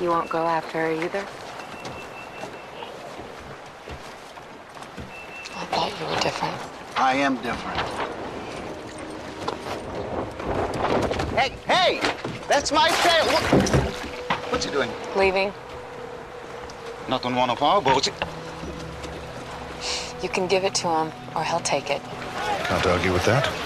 You won't go after her either? I thought you were different. I am different. Hey, hey! That's my tail! Look! What's he doing? Leaving? Not on one of our boats. You can give it to him, or he'll take it. Can't argue with that.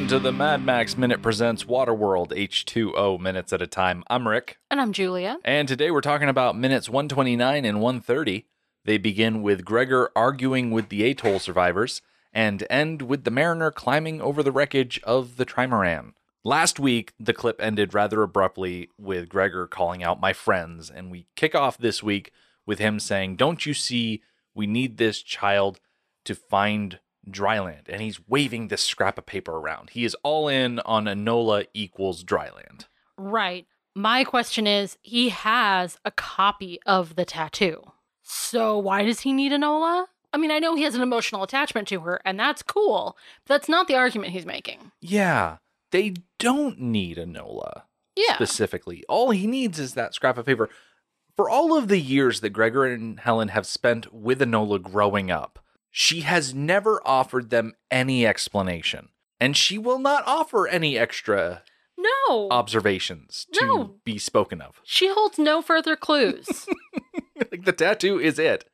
Welcome to the Mad Max Minute Presents Waterworld H2O Minutes at a Time. I'm Rick, And I'm Julia. and today we're talking about minutes 129 and 130. They begin with Gregor arguing with the atoll survivors and end with the mariner climbing over the wreckage of the trimaran. Last week, the clip ended rather abruptly with Gregor calling out my friends, and we kick off this week with him saying, Don't you see, we need this child to find dryland. And he's waving this scrap of paper around. He is all in on Enola equals dryland. Right. My question is he has a copy of the tattoo. So why does he need Enola? I mean, I know he has an emotional attachment to her, and that's cool. But that's not the argument he's making. Yeah, they don't need Enola Yeah. specifically. All he needs is that scrap of paper. For all of the years that Gregor and Helen have spent with Enola growing up, she has never offered them any explanation. And she will not offer any extra no. observations to No. be spoken of. she holds no further clues. like the tattoo is it.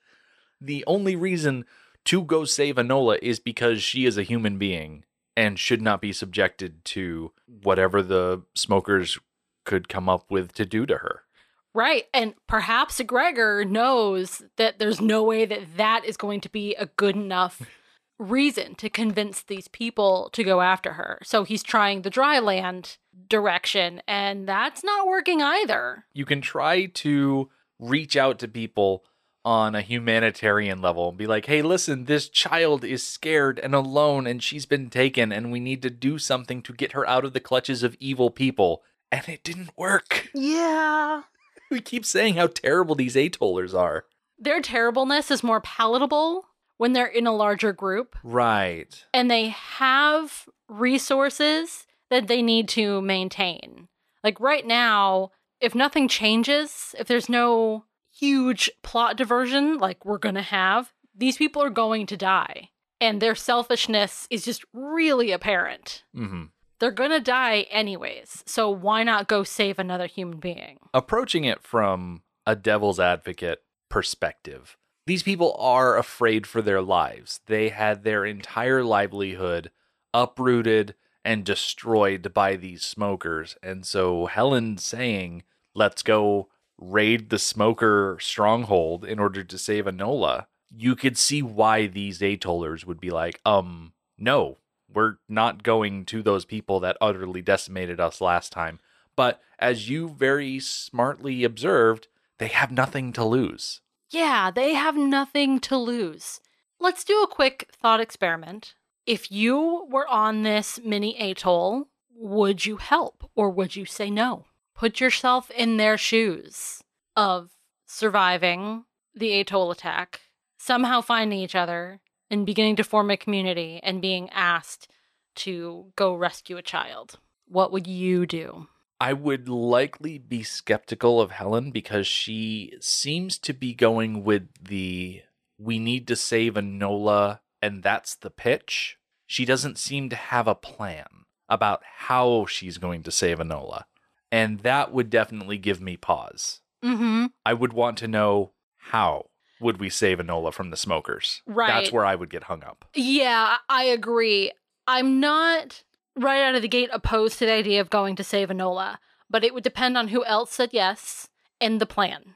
The only reason to go save Enola is because she is a human being and should not be subjected to whatever the smokers could come up with to do to her. Right. And perhaps Gregor knows that there's no way that that is going to be a good enough reason to convince these people to go after her. So he's trying the dry land direction, and that's not working either. You can try to reach out to people on a humanitarian level and be like, hey, listen, this child is scared and alone and she's been taken and we need to do something to get her out of the clutches of evil people. And it didn't work. Yeah. We keep saying how terrible these atollers are. Their terribleness is more palatable when they're in a larger group Right. and they have resources that they need to maintain. Like right now, if nothing changes, if there's no huge plot diversion like we're going to have, these people are going to die. And their selfishness is just really apparent. hmm They're going to die anyways. So why not go save another human being? Approaching it from a devil's advocate perspective, these people are afraid for their lives. They had their entire livelihood uprooted and destroyed by these smokers. And so Helen saying, let's go raid the smoker stronghold in order to save Enola, you could see why these atollers would be like, um, no, we're not going to those people that utterly decimated us last time. But as you very smartly observed, they have nothing to lose. Yeah, they have nothing to lose. Let's do a quick thought experiment. If you were on this mini atoll, would you help or would you say no? Put yourself in their shoes of surviving the atoll attack, somehow finding each other and beginning to form a community and being asked to go rescue a child. What would you do? I would likely be skeptical of Helen because she seems to be going with the we need to save Enola and that's the pitch. She doesn't seem to have a plan about how she's going to save Enola. And that would definitely give me pause. Mm-hmm. I would want to know how would we save Enola from the smokers. Right. That's where I would get hung up. Yeah, I agree. I'm not right out of the gate opposed to the idea of going to save Enola, but it would depend on who else said yes and the plan.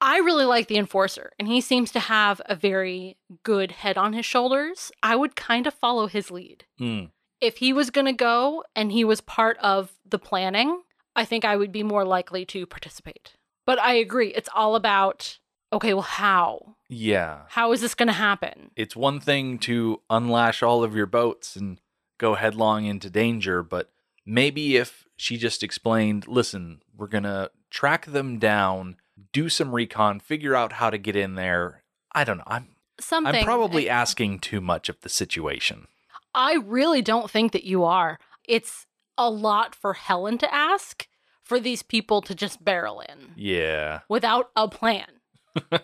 I really like the enforcer, and he seems to have a very good head on his shoulders. I would kind of follow his lead. Hmm. If he was going to go and he was part of the planning, I think I would be more likely to participate. But I agree, it's all about okay, well, how? Yeah. How is this going to happen? It's one thing to unlash all of your boats and go headlong into danger, but Maybe if she just explained, listen, we're going to track them down, do some recon, figure out how to get in there. I don't know. I'm Something. I'm probably asking too much of the situation. I really don't think that you are. It's a lot for Helen to ask for these people to just barrel in Yeah. without a plan.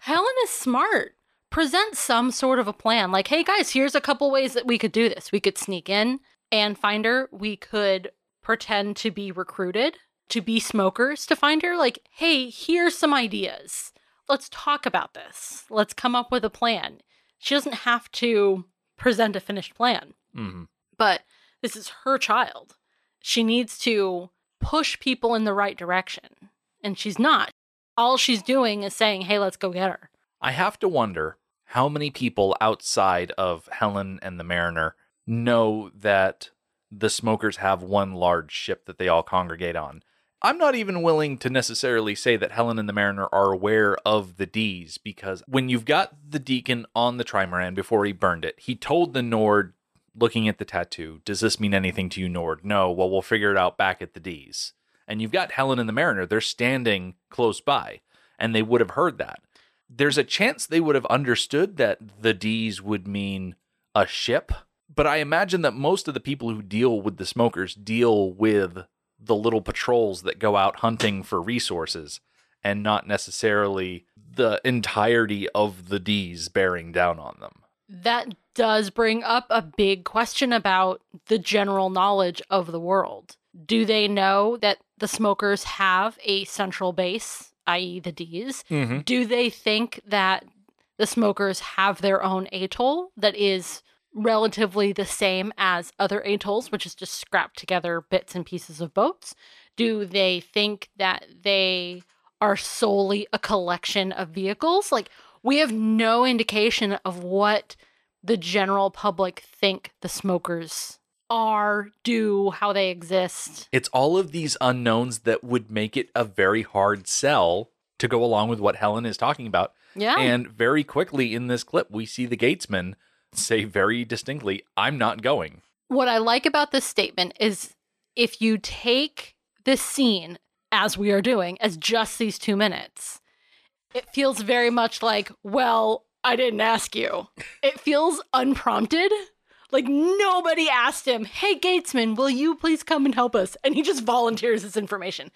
Helen is smart. Present some sort of a plan. Like, hey guys, here's a couple ways that we could do this. We could sneak in and find her. We could pretend to be recruited to be smokers to find her. Like, hey, here's some ideas. Let's talk about this. Let's come up with a plan. She doesn't have to present a finished plan, hmm but this is her child. She needs to push people in the right direction. And she's not. All she's doing is saying, hey, let's go get her. I have to wonder how many people outside of Helen and the Mariner know that the smokers have one large ship that they all congregate on. I'm not even willing to necessarily say that Helen and the Mariner are aware of the Deez because when you've got the Deacon on the trimaran before he burned it, he told the Nord, looking at the tattoo, Does this mean anything to you, Nord? No. Well, we'll figure it out back at the Deez. And you've got Helen and the Mariner, they're standing close by, and they would have heard that there's a chance they would have understood that the Deez would mean a ship. But I imagine that most of the people who deal with the smokers deal with the little patrols that go out hunting for resources and not necessarily the entirety of the Deez bearing down on them. That does bring up a big question about the general knowledge of the world. Do they know that the smokers have a central base, i.e., the Deez? Mm-hmm. Do they think that the smokers have their own atoll that is relatively the same as other atolls, which is just scrapped together bits and pieces of boats? Do they think that they are solely a collection of vehicles? Like, we have no indication of what the general public think the smokers are, do, how they exist. It's all of these unknowns that would make it a very hard sell to go along with what Helen is talking about. Yeah. And very quickly in this clip, we see the Gatesman say very distinctly, I'm not going. what I like about this statement is if you take this scene as we are doing as just these two minutes, it feels very much like, well, I didn't ask you. It feels unprompted. Like nobody asked him, hey, Gatesman, will you please come and help us? And he just volunteers this information.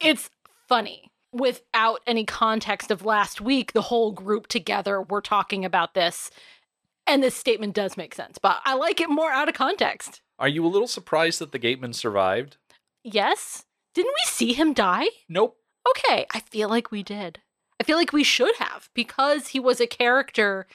It's funny. Without any context of last week, the whole group together were talking about this. And this statement does make sense, but I like it more out of context. Are you a little surprised that the Gateman survived? Yes? Didn't we see him die? Nope. Okay, I feel like we did. I feel like we should have because he was a character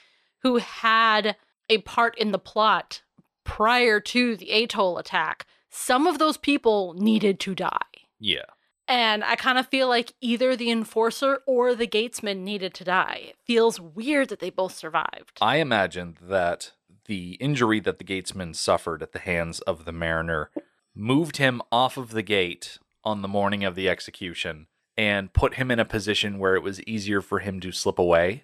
who had a part in the plot prior to the atoll attack. Some of those people needed to die. Yeah. And I kind of feel like either the enforcer or the gatesman needed to die. It feels weird that they both survived. I imagine that the injury that the Gatesman suffered at the hands of the Mariner moved him off of the gate on the morning of the execution and put him in a position where it was easier for him to slip away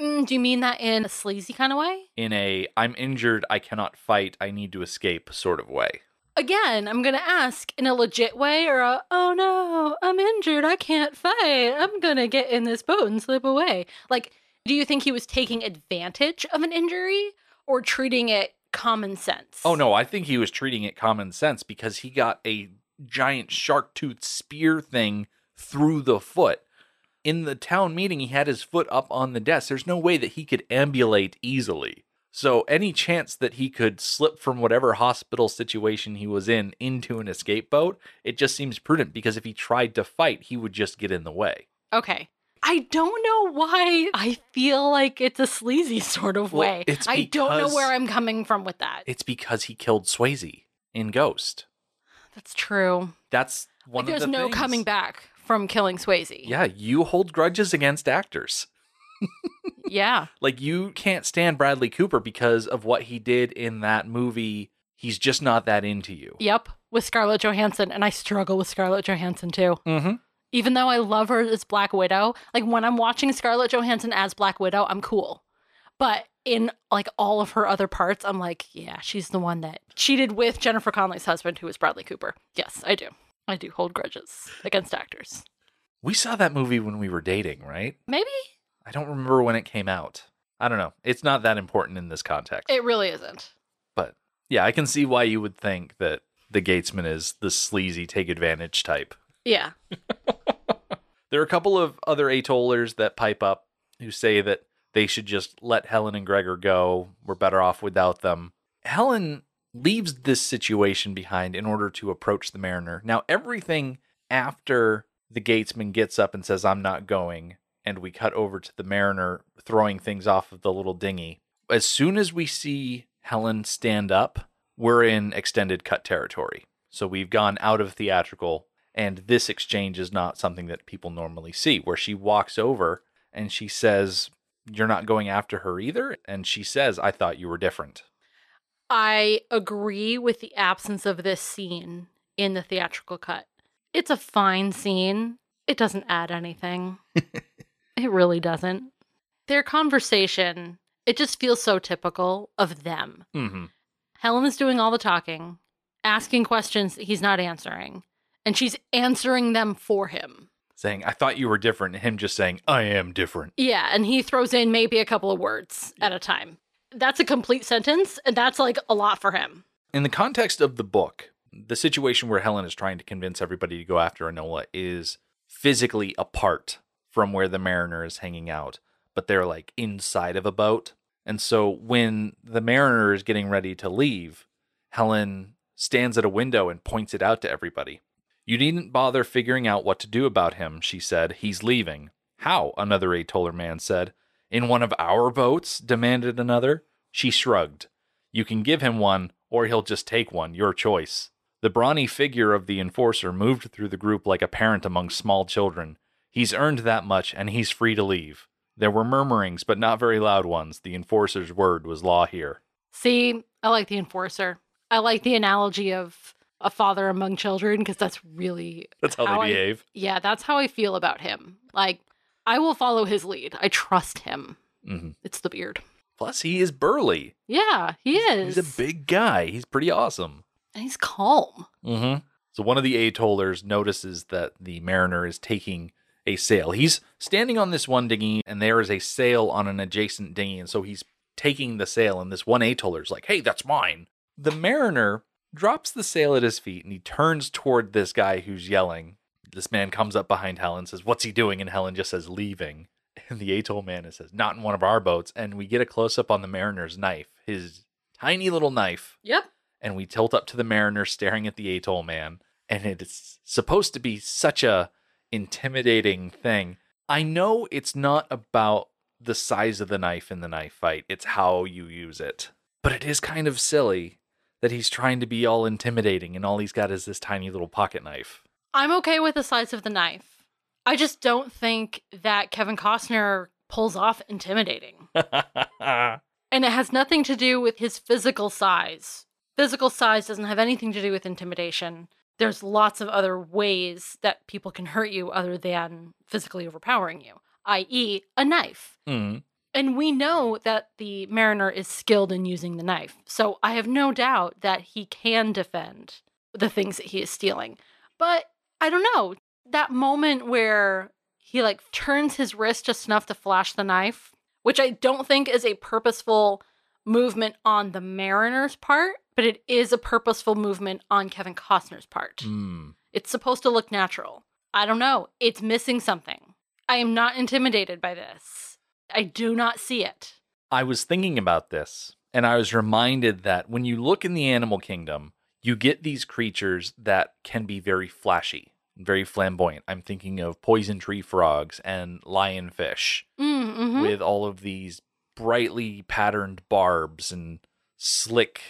Mm, do you mean that in a sleazy kind of way? in a I'm injured, I cannot fight, I need to escape sort of way. Again, I'm going to ask in a legit way or a, oh no, I'm injured, I can't fight, I'm going to get in this boat and slip away. Like, do you think he was taking advantage of an injury or treating it common sense? Oh no, I think he was treating it common sense because he got a giant shark tooth spear thing through the foot. In the town meeting, he had his foot up on the desk. There's no way that he could ambulate easily. So, any chance that he could slip from whatever hospital situation he was in into an escape boat, it just seems prudent because if he tried to fight, he would just get in the way. Okay. I don't know why I feel like it's a sleazy sort of Well, way. it's I don't know where I'm coming from with that. It's because he killed Swayze in Ghost. That's true. That's one Like, there's no things. coming back from killing Swayze. Yeah, you hold grudges against actors. Yeah. Like you can't stand Bradley Cooper because of what he did in that movie. He's just not that into you. Yep. With Scarlett Johansson. And I struggle with Scarlett Johansson too. Mm-hmm. Even though I love her as Black Widow, like when I'm watching Scarlett Johansson as Black Widow, I'm cool. But in like all of her other parts, I'm like, yeah, she's the one that cheated with Jennifer Connelly's husband, who was Bradley Cooper. Yes, I do. I do hold grudges against actors. We saw that movie when we were dating, right? Maybe I don't remember when it came out. I don't know. It's not that important in this context. it really isn't. but yeah, I can see why you would think that the Gatesman is the sleazy take advantage type. Yeah. There are a couple of other atollers that pipe up who say that they should just let Helen and Gregor go. We're better off without them. Helen leaves this situation behind in order to approach the mariner. Now, everything after the Gatesman gets up and says, I'm not going, and we cut over to the mariner throwing things off of the little dinghy. As soon as we see Helen stand up, we're in extended cut territory. So we've gone out of theatrical, and this exchange is not something that people normally see, where she walks over and she says, You're not going after her either. And she says, I thought you were different. I agree with the absence of this scene in the theatrical cut. It's a fine scene. It doesn't add anything. it really doesn't. Their conversation, it just feels so typical of them. Mm-hmm. Helen is doing all the talking, asking questions that he's not answering, and she's answering them for him. Saying, I thought you were different. And him just saying, I am different. Yeah, and he throws in maybe a couple of words at a time. That's a complete sentence, and that's like a lot for him. In the context of the book, the situation where Helen is trying to convince everybody to go after Enola is physically apart from where the mariner is hanging out, but they're like inside of a boat. And so when the mariner is getting ready to leave, Helen stands at a window and points it out to everybody. You needn't bother figuring out what to do about him, she said. He's leaving. How? Another Atoller man said. In one of our boats? demanded another. She shrugged. You can give him one, or he'll just take one, your choice. The brawny figure of the enforcer moved through the group like a parent among small children. He's earned that much, and he's free to leave. There were murmurings, but not very loud ones. The enforcer's word was law here. See, I like the enforcer. I like the analogy of a father among children because that's really That's how, How I- they behave. yeah, that's how I feel about him. Like I will follow his lead. I trust him. hmm It's the beard. Plus, he is burly. Yeah, he is. He's a big guy. He's pretty awesome. and he's calm. Mm-hmm. So one of the atollers notices that the mariner is taking a sail. He's standing on this one dinghy, and there is a sail on an adjacent dinghy, and so he's taking the sail. And this one atoller's like, "Hey, that's mine." The mariner drops the sail at his feet, and he turns toward this guy who's yelling. This man comes up behind Helen, says, "What's he doing?" And Helen just says, "Leaving." And the atoll man says, "Not in one of our boats." And we get a close up on the mariner's knife, his tiny little knife Yep. and we tilt up to the mariner staring at the atoll man and it's supposed to be such a intimidating thing i know it's not about the size of the knife in the knife fight it's how you use it but it is kind of silly that he's trying to be all intimidating and all he's got is this tiny little pocket knife I'm okay with the size of the knife. I just don't think that Kevin Costner pulls off intimidating. And it has nothing to do with his physical size. Physical size doesn't have anything to do with intimidation. There's lots of other ways that people can hurt you other than physically overpowering you, i.e., a knife. Hmm. And we know that the mariner is skilled in using the knife. So I have no doubt that he can defend the things that he is stealing. But I don't know. That moment where he like turns his wrist just enough to flash the knife, which I don't think is a purposeful movement on the mariner's part, but it is a purposeful movement on Kevin Costner's part. Hmm. It's supposed to look natural. I don't know. It's missing something. I am not intimidated by this. I do not see it. I was thinking about this and I was reminded that when you look in the animal kingdom, you get these creatures that can be very flashy, very flamboyant. I'm thinking of poison tree frogs and lionfish Mm-hmm. with all of these brightly patterned barbs and slick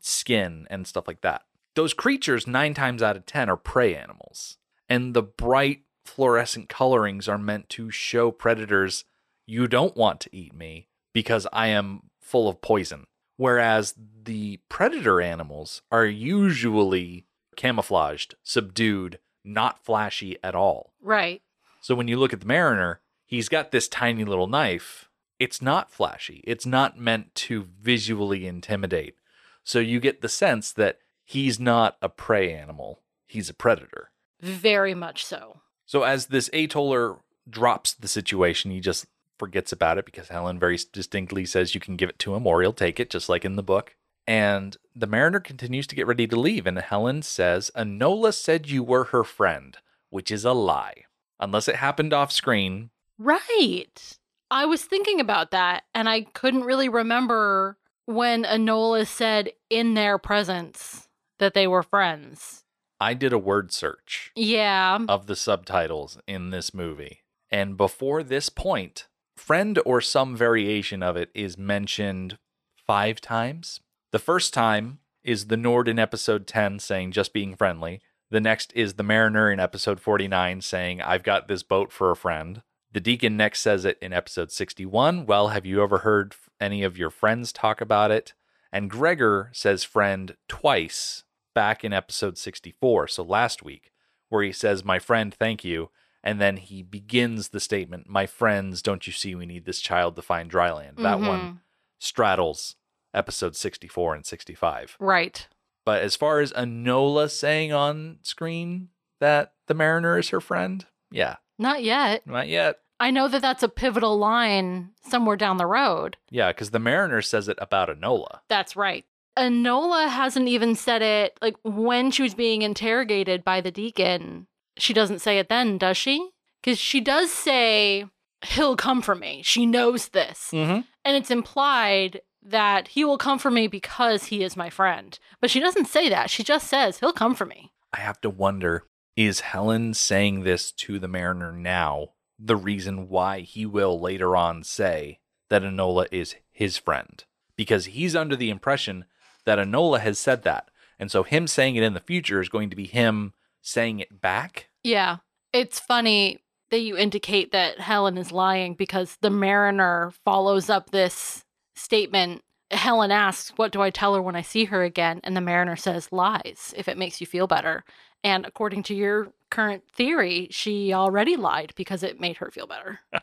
skin and stuff like that. Those creatures, nine times out of 10, are prey animals. And the bright fluorescent colorings are meant to show predators you don't want to eat me because I am full of poison. Whereas the predator animals are usually camouflaged, subdued, not flashy at all. Right. So when you look at the mariner, he's got this tiny little knife, it's not flashy. It's not meant to visually intimidate. So you get the sense that he's not a prey animal, he's a predator. Very much so. So as this atoller drops the situation, he just forgets about it because Helen very distinctly says you can give it to him or he'll take it, just like in the book. And the mariner continues to get ready to leave, and Helen says, Enola said you were her friend, which is a lie. Unless it happened off screen. Right. I was thinking about that and I couldn't really remember when Enola said in their presence that they were friends. I did a word search Yeah. of the subtitles in this movie. And before this point, friend or some variation of it is mentioned five times. The first time is the Nord in episode 10 saying just being friendly. The next is the Mariner in episode 49 saying, I've got this boat for a friend. The Deacon next says it in episode 61. Well, have you ever heard any of your friends talk about it? And Gregor says friend twice back in episode 64, so last week, where he says, My friend, thank you. And then he begins the statement, My friends, don't you see we need this child to find dry land? That Mhm. one straddles episode 64 and 65. Right. But as far as Enola saying on screen that the Mariner is her friend, yeah, Not yet. not yet. I know that that's a pivotal line somewhere down the road. Yeah, because the Mariner says it about Enola. That's right. Enola hasn't even said it like when she was being interrogated by the deacon. She doesn't say it then, does she? Because she does say, He'll come for me. She knows this. Mm-hmm. And it's implied that he will come for me because he is my friend. But she doesn't say that. She just says, He'll come for me. I have to wonder is Helen saying this to the Mariner now the reason why he will later on say that Enola is his friend? Because he's under the impression that Enola has said that. And so him saying it in the future is going to be him saying it back. Yeah. It's funny that you indicate that Helen is lying because the mariner follows up this statement. Helen asks, What do I tell her when I see her again? And the mariner says, Lies, if it makes you feel better. And according to your current theory, she already lied because it made her feel better.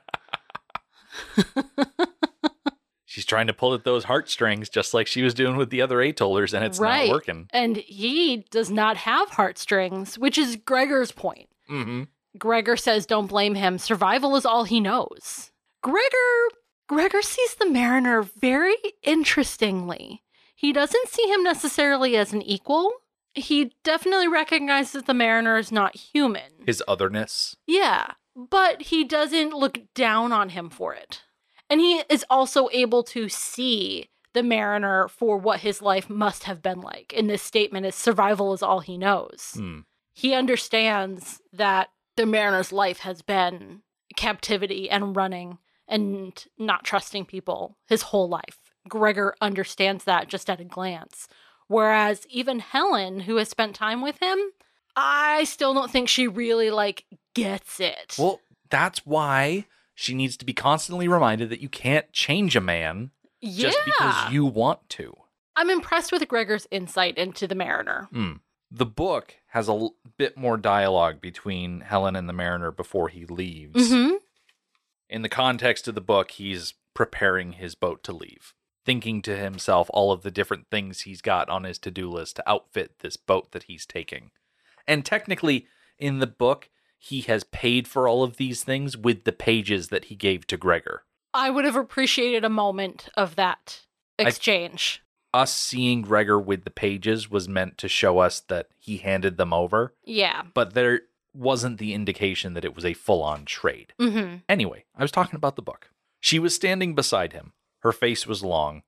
She's trying to pull at those heartstrings just like she was doing with the other atollers, and it's Right. not working. And he does not have heartstrings, which is Gregor's point. Mm-hmm. Gregor says, Don't blame him. Survival is all he knows. Gregor. Gregor sees the mariner very interestingly. He doesn't see him necessarily as an equal. He definitely recognizes the mariner is not human. His otherness. Yeah, but he doesn't look down on him for it. And he is also able to see the mariner for what his life must have been like. In this statement, is survival is all he knows. Hmm. He understands that the mariner's life has been captivity and running and not trusting people his whole life. Gregor understands that just at a glance. Whereas even Helen, who has spent time with him, I still don't think she really like gets it. Well, that's why she needs to be constantly reminded that you can't change a man yeah. just because you want to. I'm impressed with Gregor's insight into the mariner. Hmm. The book has a l- bit more dialogue between Helen and the mariner before he leaves. Mm-hmm. In the context of the book, he's preparing his boat to leave, thinking to himself all of the different things he's got on his to do list to outfit this boat that he's taking. And technically, in the book, he has paid for all of these things with the pages that he gave to Gregor. I would have appreciated a moment of that exchange. Us seeing Gregor with the pages was meant to show us that he handed them over, yeah. but there wasn't the indication that it was a full on trade. Mm-hmm. Anyway, I was talking about the book. She was standing beside him. Her face was long.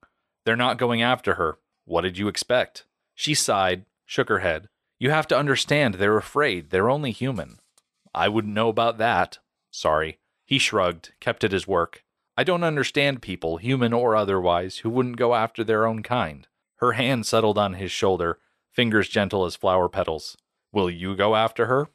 They're not going after her. What did you expect? She sighed, shook her head. You have to understand, they're afraid. They're only human. I wouldn't know about that. Sorry. He shrugged, kept at his work. I don't understand people, human or otherwise, who wouldn't go after their own kind. Her hand settled on his shoulder, fingers gentle as flower petals. Will you go after her?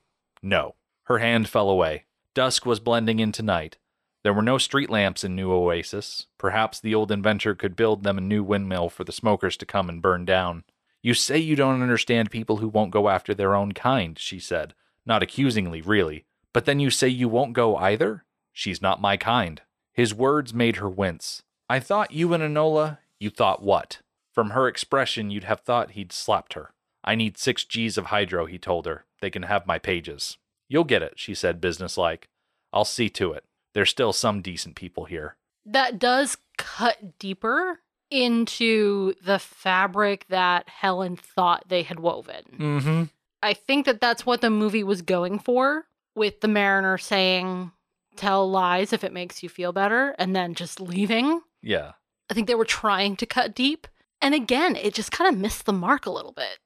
No. Her hand fell away. Dusk was blending into night. There were no street lamps in New Oasis. Perhaps the old inventor could build them a new windmill for the smokers to come and burn down. You say you don't understand people who won't go after their own kind, she said, not accusingly, really. But then you say you won't go either? She's not my kind. His words made her wince. I thought you and Enola, you thought what? From her expression, you'd have thought he'd slapped her. I need six G's of hydro, he told her. They can have my pages. You'll get it, she said, businesslike. I'll see to it. There's still some decent people here. That does cut deeper into the fabric that Helen thought they had woven. Mm-hmm. I think that that's what the movie was going for, with the mariner saying, tell lies if it makes you feel better, and then just leaving. Yeah. I think they were trying to cut deep. And again, it just kind of missed the mark a little bit.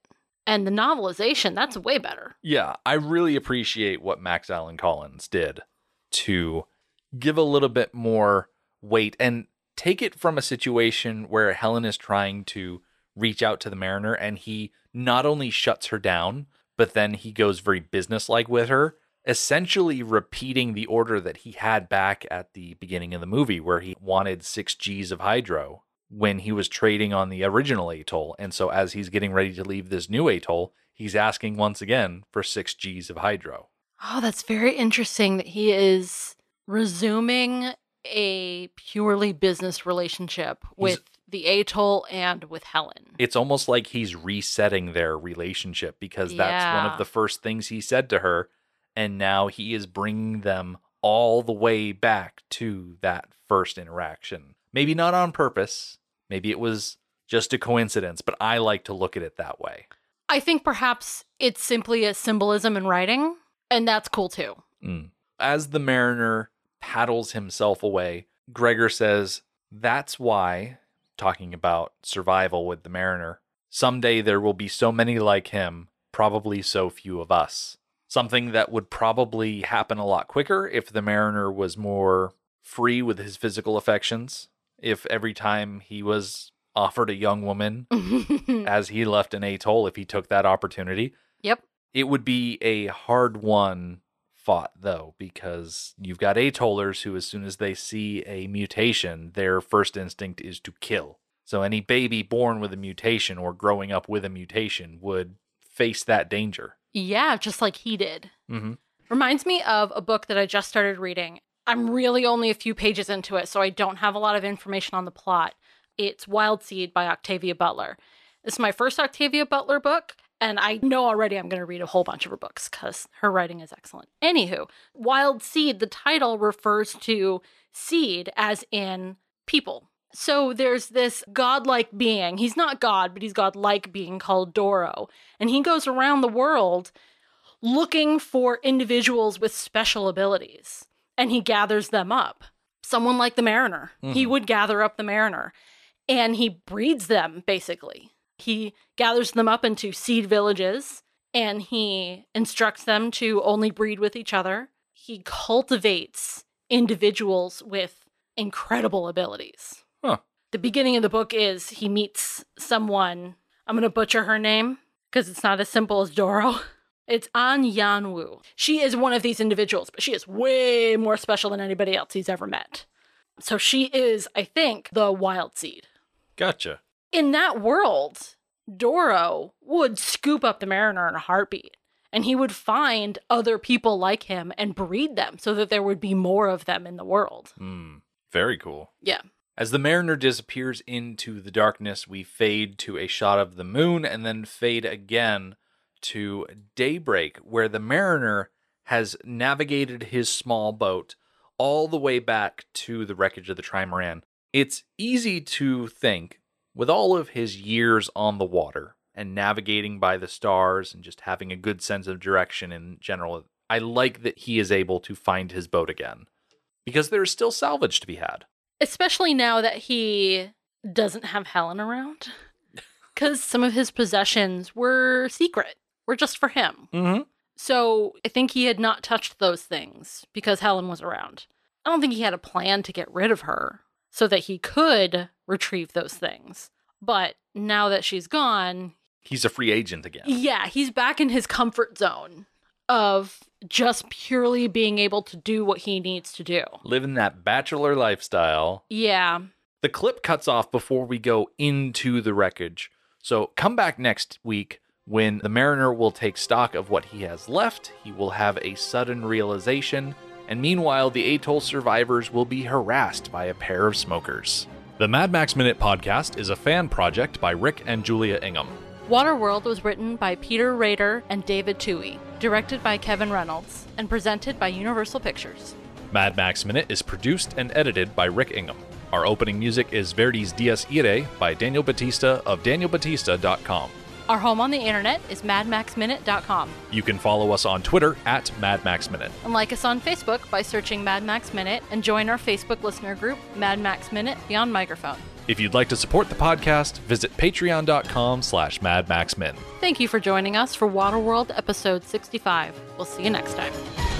And the novelization, that's way better. Yeah, I really appreciate what Max Allan Collins did to give a little bit more weight and take it from a situation where Helen is trying to reach out to the mariner and he not only shuts her down, but then he goes very businesslike with her, essentially repeating the order that he had back at the beginning of the movie where he wanted 6 Gs of hydro when he was trading on the original atoll. And so as he's getting ready to leave this new atoll, he's asking once again for 6 Gs of hydro. Oh, that's very interesting that he is resuming a purely business relationship with the atoll and with Helen. It's almost like he's resetting their relationship because that's one of the first things he said to her. And now he is bringing them all the way back to that first interaction. Maybe not on purpose. Maybe it was just a coincidence, but I like to look at it that way. I think perhaps it's simply a symbolism in writing, and that's cool too. Mm. As the mariner paddles himself away, Gregor says, That's why, talking about survival with the mariner, someday there will be so many like him, probably so few of us. Something that would probably happen a lot quicker if the mariner was more free with his physical affections. If every time he was offered a young woman as he left an atoll, if he took that opportunity, yep. it would be a hard one fought though because you've got atollers who as soon as they see a mutation their first instinct is to kill so any baby born with a mutation or growing up with a mutation would face that danger Yeah, just like he did. mm-hmm. Reminds me of a book that I just started reading. I'm really only a few pages into it, so I don't have a lot of information on the plot. It's Wild Seed by Octavia Butler. It's my first Octavia Butler book, and I know already I'm going to read a whole bunch of her books because her writing is excellent. Anywho, Wild Seed, the title refers to seed as in people. So there's this godlike being. He's not God, but he's godlike being called Doro. And he goes around the world looking for individuals with special abilities and he gathers them up. Someone like the mariner. He Mhm. would gather up the mariner and he breeds them basically. He gathers them up into seed villages and he instructs them to only breed with each other. He cultivates individuals with incredible abilities. Huh. The beginning of the book is he meets someone, I'm going to butcher her name because it's not as simple as Doro. It's Anyanwu. She is one of these individuals, but she is way more special than anybody else he's ever met. So she is, I think, the wild seed. gotcha In that world, Doro would scoop up the mariner in a heartbeat, and he would find other people like him and breed them so that there would be more of them in the world. Hmm. very cool Yeah. As the mariner disappears into the darkness, we fade to a shot of the moon and then fade again to daybreak, where the mariner has navigated his small boat all the way back to the wreckage of the Trimaran. It's easy to think, with all of his years on the water and navigating by the stars and just having a good sense of direction in general, I like that he is able to find his boat again because there is still salvage to be had. especially now that he doesn't have Helen around. Because some of his possessions were secret, were just for him. Mm-hmm. So I think he had not touched those things because Helen was around. I don't think he had a plan to get rid of her so that he could retrieve those things. But now that she's gone, He's a free agent again. yeah, he's back in his comfort zone of just purely being able to do what he needs to do. Living that bachelor lifestyle. Yeah. The clip cuts off before we go into the wreckage. So come back next week when the mariner will take stock of what he has left. He will have a sudden realization and meanwhile, the atoll survivors will be harassed by a pair of smokers. The Mad Max Minute podcast is a fan project by Rick and Julia Ingham. Waterworld was written by Peter Rader and David Twohy, directed by Kevin Reynolds, and presented by Universal Pictures. Mad Max Minute is produced and edited by Rick Ingham. Our opening music is Verdi's Dies Irae by Daniel Batista of danielbatista.com. Our home on the internet is madmaxminute.com. You can follow us on Twitter at madmaxminute. And like us on Facebook by searching Mad Max Minute and join our Facebook listener group, Mad Max Minute Beyond Microphone. If you'd like to support the podcast, visit patreon.com slash madmaxmin. Thank you for joining us for Waterworld episode 65. We'll see you next time.